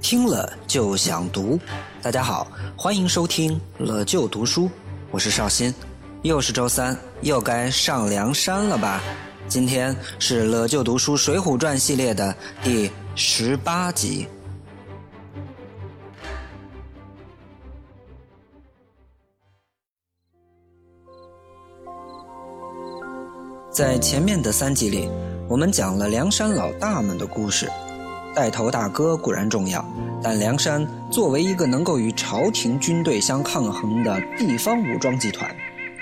听了就想读，大家好，欢迎收听了就读书，我是绍兴，又是周三，又该上梁山了吧？今天是了就读书《水浒传》系列的第十八集。在前面的三集里，我们讲了梁山老大们的故事。带头大哥固然重要，但梁山作为一个能够与朝廷军队相抗衡的地方武装集团，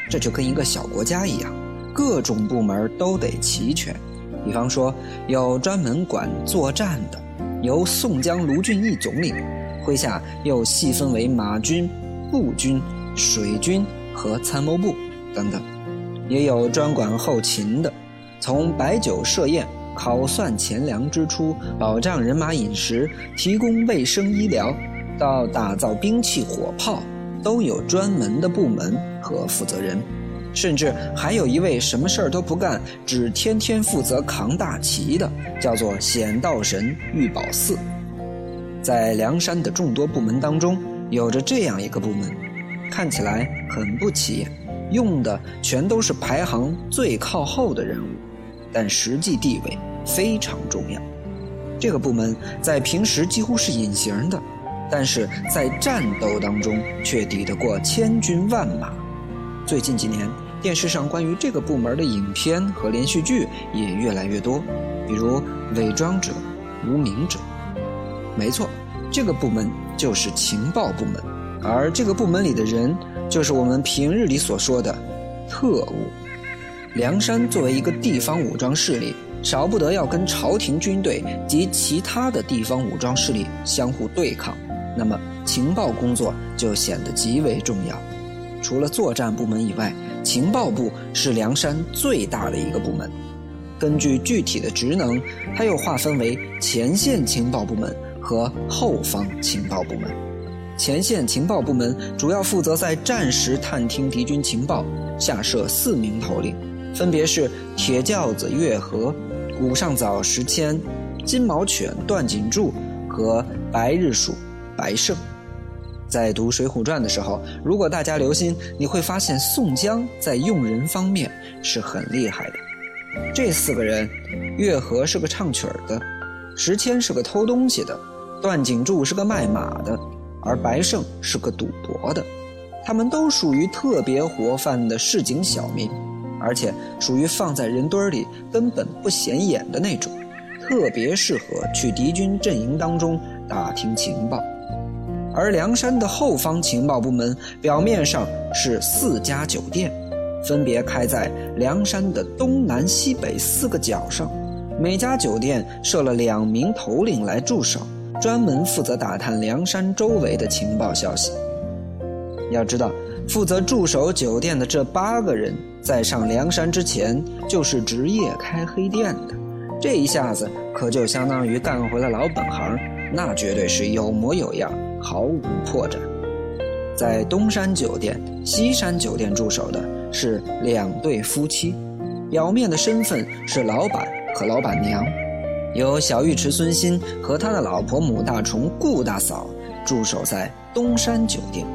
这就跟一个小国家一样，各种部门都得齐全。比方说，有专门管作战的，由宋江、卢俊义总领，麾下又细分为马军、步军、水军和参谋部等等。也有专管后勤的，从摆酒设宴、考算钱粮支出、保障人马饮食、提供卫生医疗，到打造兵器火炮，都有专门的部门和负责人。甚至还有一位什么事儿都不干，只天天负责扛大旗的，叫做显道神玉宝寺。在梁山的众多部门当中，有着这样一个部门，看起来很不起眼。用的全都是排行最靠后的人物，但实际地位非常重要。这个部门在平时几乎是隐形的，但是在战斗当中却抵得过千军万马。最近几年，电视上关于这个部门的影片和连续剧也越来越多，比如《伪装者》《无名者》。没错，这个部门就是情报部门，而这个部门里的人。就是我们平日里所说的特务。梁山作为一个地方武装势力，少不得要跟朝廷军队及其他的地方武装势力相互对抗，那么情报工作就显得极为重要。除了作战部门以外，情报部是梁山最大的一个部门。根据具体的职能，它又划分为前线情报部门和后方情报部门。前线情报部门主要负责在战时探听敌军情报，下设四名头领，分别是铁轿子月和、古上早石谦、金毛犬段锦柱和白日鼠白胜。在读《水浒传》的时候，如果大家留心，你会发现宋江在用人方面是很厉害的。这四个人，月和是个唱曲儿的，石谦是个偷东西的，段景柱是个卖马的。而白胜是个赌博的，他们都属于特别活泛的市井小民，而且属于放在人堆里根本不显眼的那种，特别适合去敌军阵营当中打听情报。而梁山的后方情报部门表面上是四家酒店，分别开在梁山的东南西北四个角上，每家酒店设了两名头领来驻守。专门负责打探梁山周围的情报消息。要知道，负责驻守酒店的这八个人，在上梁山之前就是职业开黑店的，这一下子可就相当于干回了老本行，那绝对是有模有样，毫无破绽。在东山酒店、西山酒店驻守的是两对夫妻，表面的身份是老板和老板娘。由小尉迟孙新和他的老婆母大虫顾大嫂驻守在东山酒店，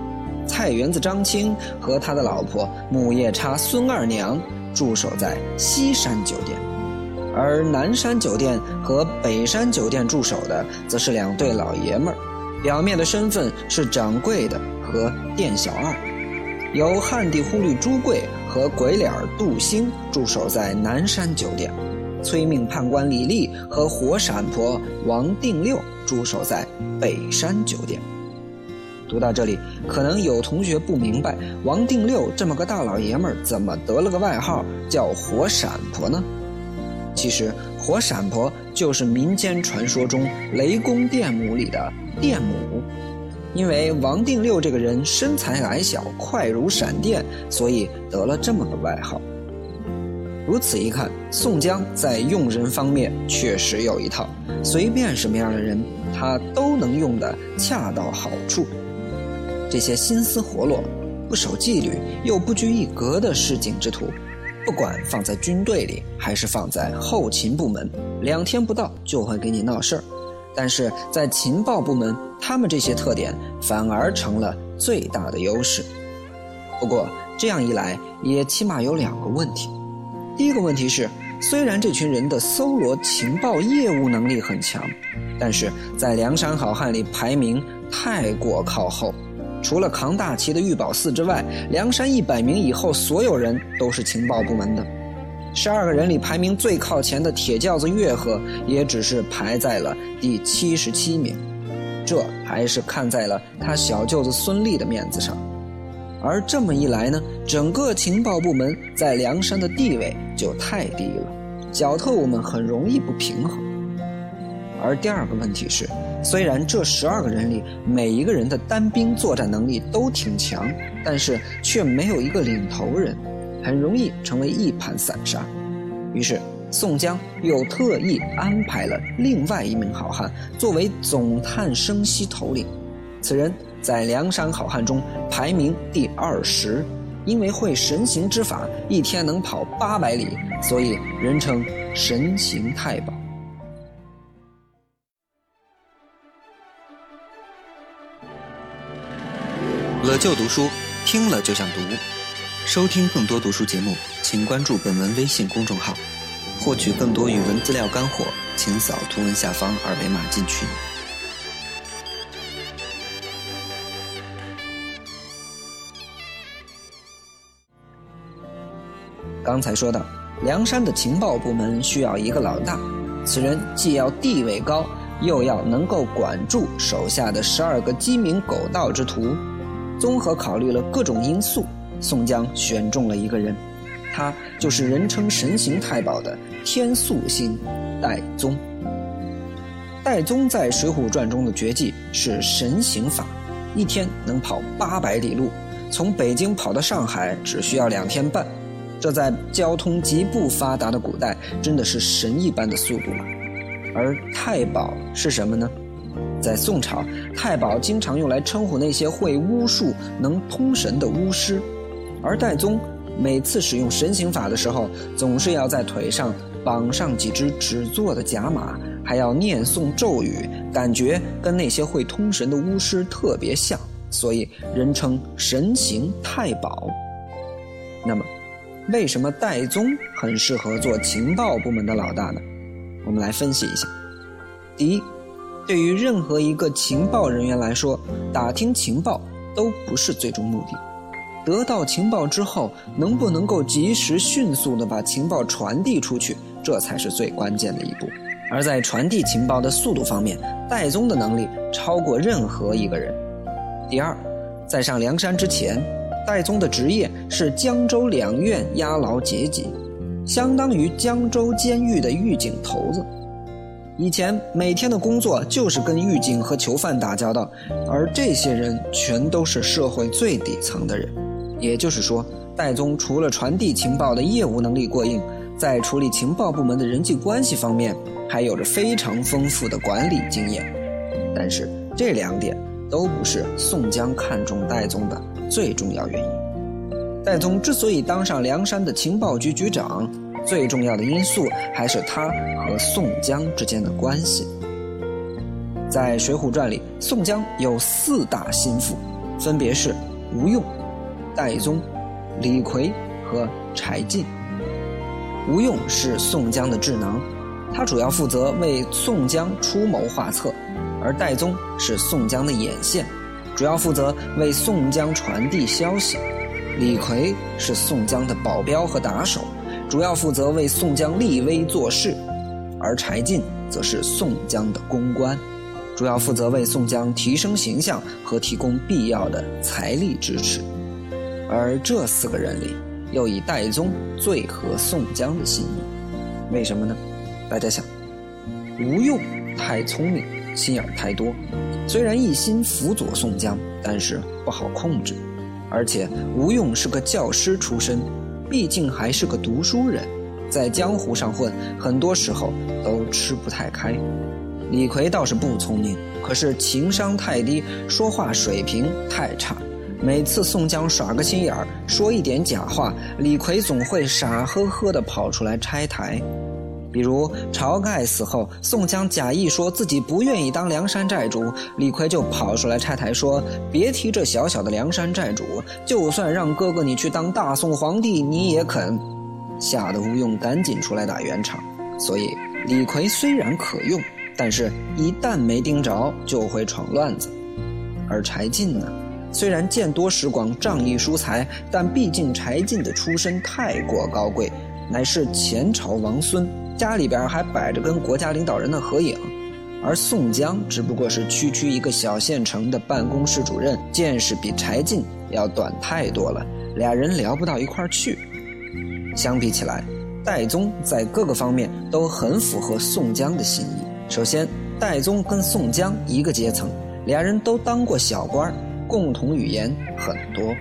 菜园子张青和他的老婆母夜叉孙二娘驻守在西山酒店，而南山酒店和北山酒店驻守的则是两对老爷们儿，表面的身份是掌柜的和店小二，由汉地呼律朱贵和鬼脸杜兴驻守在南山酒店。催命判官李立和火闪婆王定六驻守在北山酒店。读到这里，可能有同学不明白，王定六这么个大老爷们儿，怎么得了个外号叫火闪婆呢？其实，火闪婆就是民间传说中雷公电母里的电母，因为王定六这个人身材矮小，快如闪电，所以得了这么个外号。如此一看，宋江在用人方面确实有一套，随便什么样的人，他都能用得恰到好处。这些心思活络、不守纪律又不拘一格的市井之徒，不管放在军队里还是放在后勤部门，两天不到就会给你闹事儿。但是在情报部门，他们这些特点反而成了最大的优势。不过这样一来，也起码有两个问题。第一个问题是，虽然这群人的搜罗情报业务能力很强，但是在梁山好汉里排名太过靠后。除了扛大旗的玉宝寺之外，梁山一百名以后，所有人都是情报部门的。十二个人里排名最靠前的铁轿子岳和，也只是排在了第七十七名。这还是看在了他小舅子孙立的面子上。而这么一来呢，整个情报部门在梁山的地位就太低了，小特务们很容易不平衡。而第二个问题是。虽然这十二个人里每一个人的单兵作战能力都挺强，但是却没有一个领头人，很容易成为一盘散沙。于是宋江又特意安排了另外一名好汉作为总探生息头领，此人在梁山好汉中排名第二十，因为会神行之法，一天能跑八百里，所以人称神行太保。了就读书，听了就想读。收听更多读书节目，请关注本文微信公众号。获取更多语文资料干货，请扫图文下方二维码进群。刚才说到，梁山的情报部门需要一个老大，此人既要地位高，又要能够管住手下的十二个鸡鸣狗盗之徒。综合考虑了各种因素，宋江选中了一个人，他就是人称神行太保的天素星戴宗。戴宗在《水浒传》中的绝技是神行法，一天能跑八百里路，从北京跑到上海只需要两天半，这在交通极不发达的古代真的是神一般的速度了。而太保是什么呢？在宋朝，太保经常用来称呼那些会巫术、能通神的巫师，而戴宗每次使用神行法的时候，总是要在腿上绑上几只纸做的假马，还要念诵咒语，感觉跟那些会通神的巫师特别像，所以人称神行太保。为什么戴宗很适合做情报部门的老大呢？我们来分析一下。第一。对于任何一个情报人员来说，打听情报都不是最终目的。得到情报之后，能不能够及时、迅速地把情报传递出去，这才是最关键的一步。而在传递情报的速度方面，戴宗的能力超过任何一个人。第二，在上梁山之前，戴宗的职业是江州两院押牢劫级，相当于江州监狱的狱警头子。以前每天的工作就是跟狱警和囚犯打交道，而这些人全都是社会最底层的人。也就是说，戴宗除了传递情报的业务能力过硬，在处理情报部门的人际关系方面，还有着非常丰富的管理经验。但是这两点都不是宋江看中戴宗的最重要原因。戴宗之所以当上梁山的情报局局长。最重要的因素还是他和宋江之间的关系。在《水浒传》里，宋江有四大心腹，分别是吴用、戴宗、李逵和柴进。吴用是宋江的智囊，他主要负责为宋江出谋划策；而戴宗是宋江的眼线，主要负责为宋江传递消息；李逵是宋江的保镖和打手。主要负责为宋江立威做事，而柴进则是宋江的公关，主要负责为宋江提升形象和提供必要的财力支持。而这四个人里，又以戴宗最合宋江的心意。为什么呢？大家想，吴用太聪明，心眼太多，虽然一心辅佐宋江，但是不好控制。而且吴用是个教师出身。毕竟还是个读书人，在江湖上混，很多时候都吃不太开。李逵倒是不聪明，可是情商太低，说话水平太差，每次宋江耍个心眼儿，说一点假话，李逵总会傻呵呵地跑出来拆台。比如晁盖死后，宋江假意说自己不愿意当梁山寨主，李逵就跑出来拆台说：“别提这小小的梁山寨主，就算让哥哥你去当大宋皇帝，你也肯。”吓得吴用赶紧出来打圆场。所以李逵虽然可用，但是一旦没盯着，就会闯乱子。而柴进呢，虽然见多识广、仗义疏财，但毕竟柴进的出身太过高贵，乃是前朝王孙。家里边还摆着跟国家领导人的合影，而宋江只不过是区区一个小县城的办公室主任，见识比柴进要短太多了，俩人聊不到一块儿去。相比起来，戴宗在各个方面都很符合宋江的心意。首先，戴宗跟宋江一个阶层，俩人都当过小官，共同语言很多。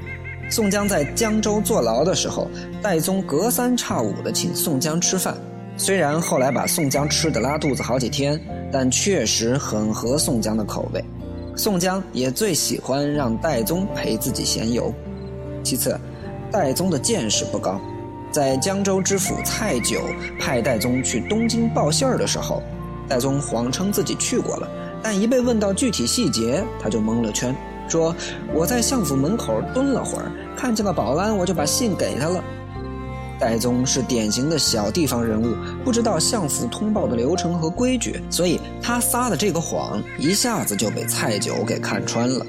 宋江在江州坐牢的时候，戴宗隔三差五的请宋江吃饭。虽然后来把宋江吃的拉肚子好几天，但确实很合宋江的口味。宋江也最喜欢让戴宗陪自己闲游。其次，戴宗的见识不高，在江州知府蔡九派戴宗去东京报信儿的时候，戴宗谎称自己去过了，但一被问到具体细节，他就蒙了圈，说我在相府门口蹲了会儿，看见了保安，我就把信给他了。戴宗是典型的小地方人物，不知道相府通报的流程和规矩，所以他撒的这个谎一下子就被蔡九给看穿了。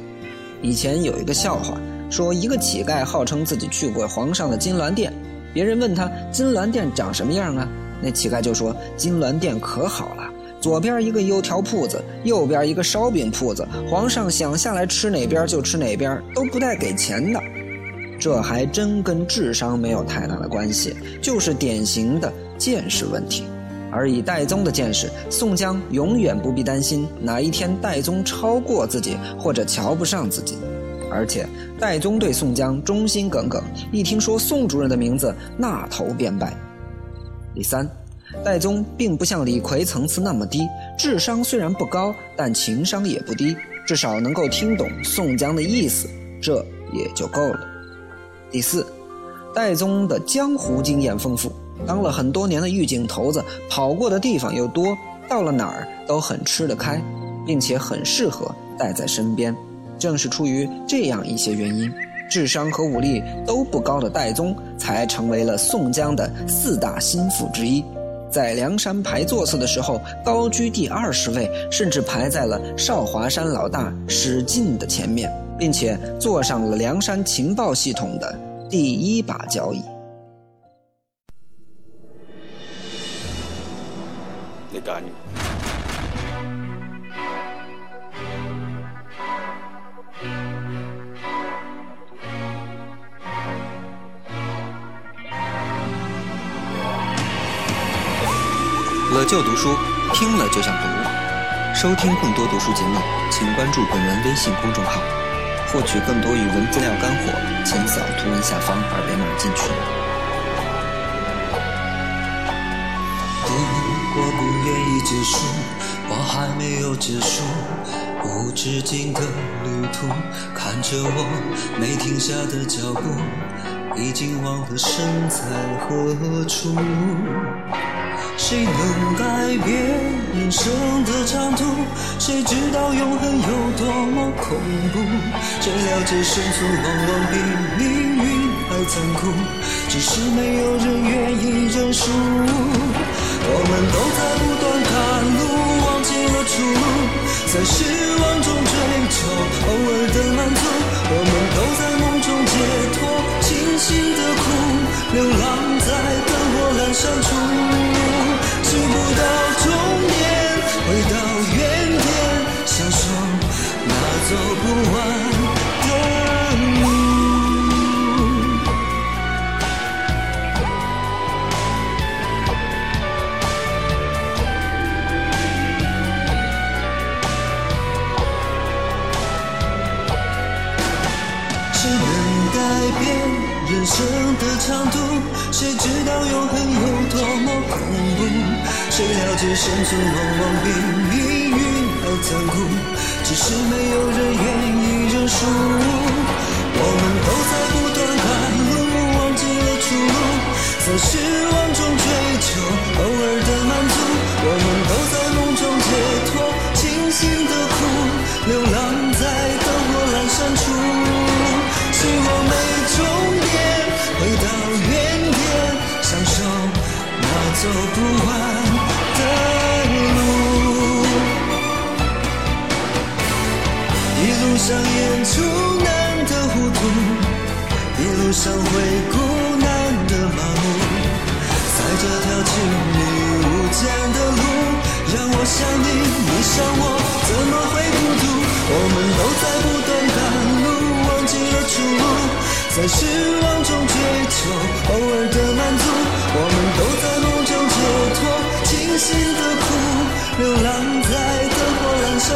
以前有一个笑话，说一个乞丐号称自己去过皇上的金銮殿，别人问他金銮殿长什么样啊？那乞丐就说金銮殿可好了，左边一个油条铺子，右边一个烧饼铺子，皇上想下来吃哪边就吃哪边，都不带给钱的。这还真跟智商没有太大的关系，就是典型的见识问题。而以戴宗的见识，宋江永远不必担心哪一天戴宗超过自己或者瞧不上自己。而且戴宗对宋江忠心耿耿，一听说宋主任的名字，那头便拜。第三，戴宗并不像李逵层次那么低，智商虽然不高，但情商也不低，至少能够听懂宋江的意思，这也就够了。第四，戴宗的江湖经验丰富，当了很多年的狱警头子，跑过的地方又多，到了哪儿都很吃得开，并且很适合带在身边。正是出于这样一些原因，智商和武力都不高的戴宗，才成为了宋江的四大心腹之一，在梁山排座次的时候高居第二十位，甚至排在了少华山老大史进的前面。并且坐上了梁山情报系统的第一把交椅。你敢？乐就读书，听了就想读。收听更多读书节目，请关注本人微信公众号。获取更多语文资料干货，请扫图文下方二维码进去。不过不愿意结束，我还没有结束无止境的旅途。看着我没停下的脚步，已经忘了身在何处。谁能改变人生的长度？谁知道永恒有多么恐怖？谁了解生存往往比命运还残酷？只是没有人愿意认输。我们都在不断赶路，忘记了出路，在失望中追求偶尔的满足。我们都在梦中解脱，清醒的哭，流浪在灯火阑珊处。寻不到终点，只是没有人愿意认输。我们都在不断赶路，忘记了出路，在失望上演出难的糊涂，一路上回顾难的麻木，在这条亲密无间的路，让我想你，你想我，怎么会孤独？我们都在不断赶路，忘记了出路，在失望中追求偶尔的满足，我们都在梦中解脱清醒的苦，流浪在灯火阑珊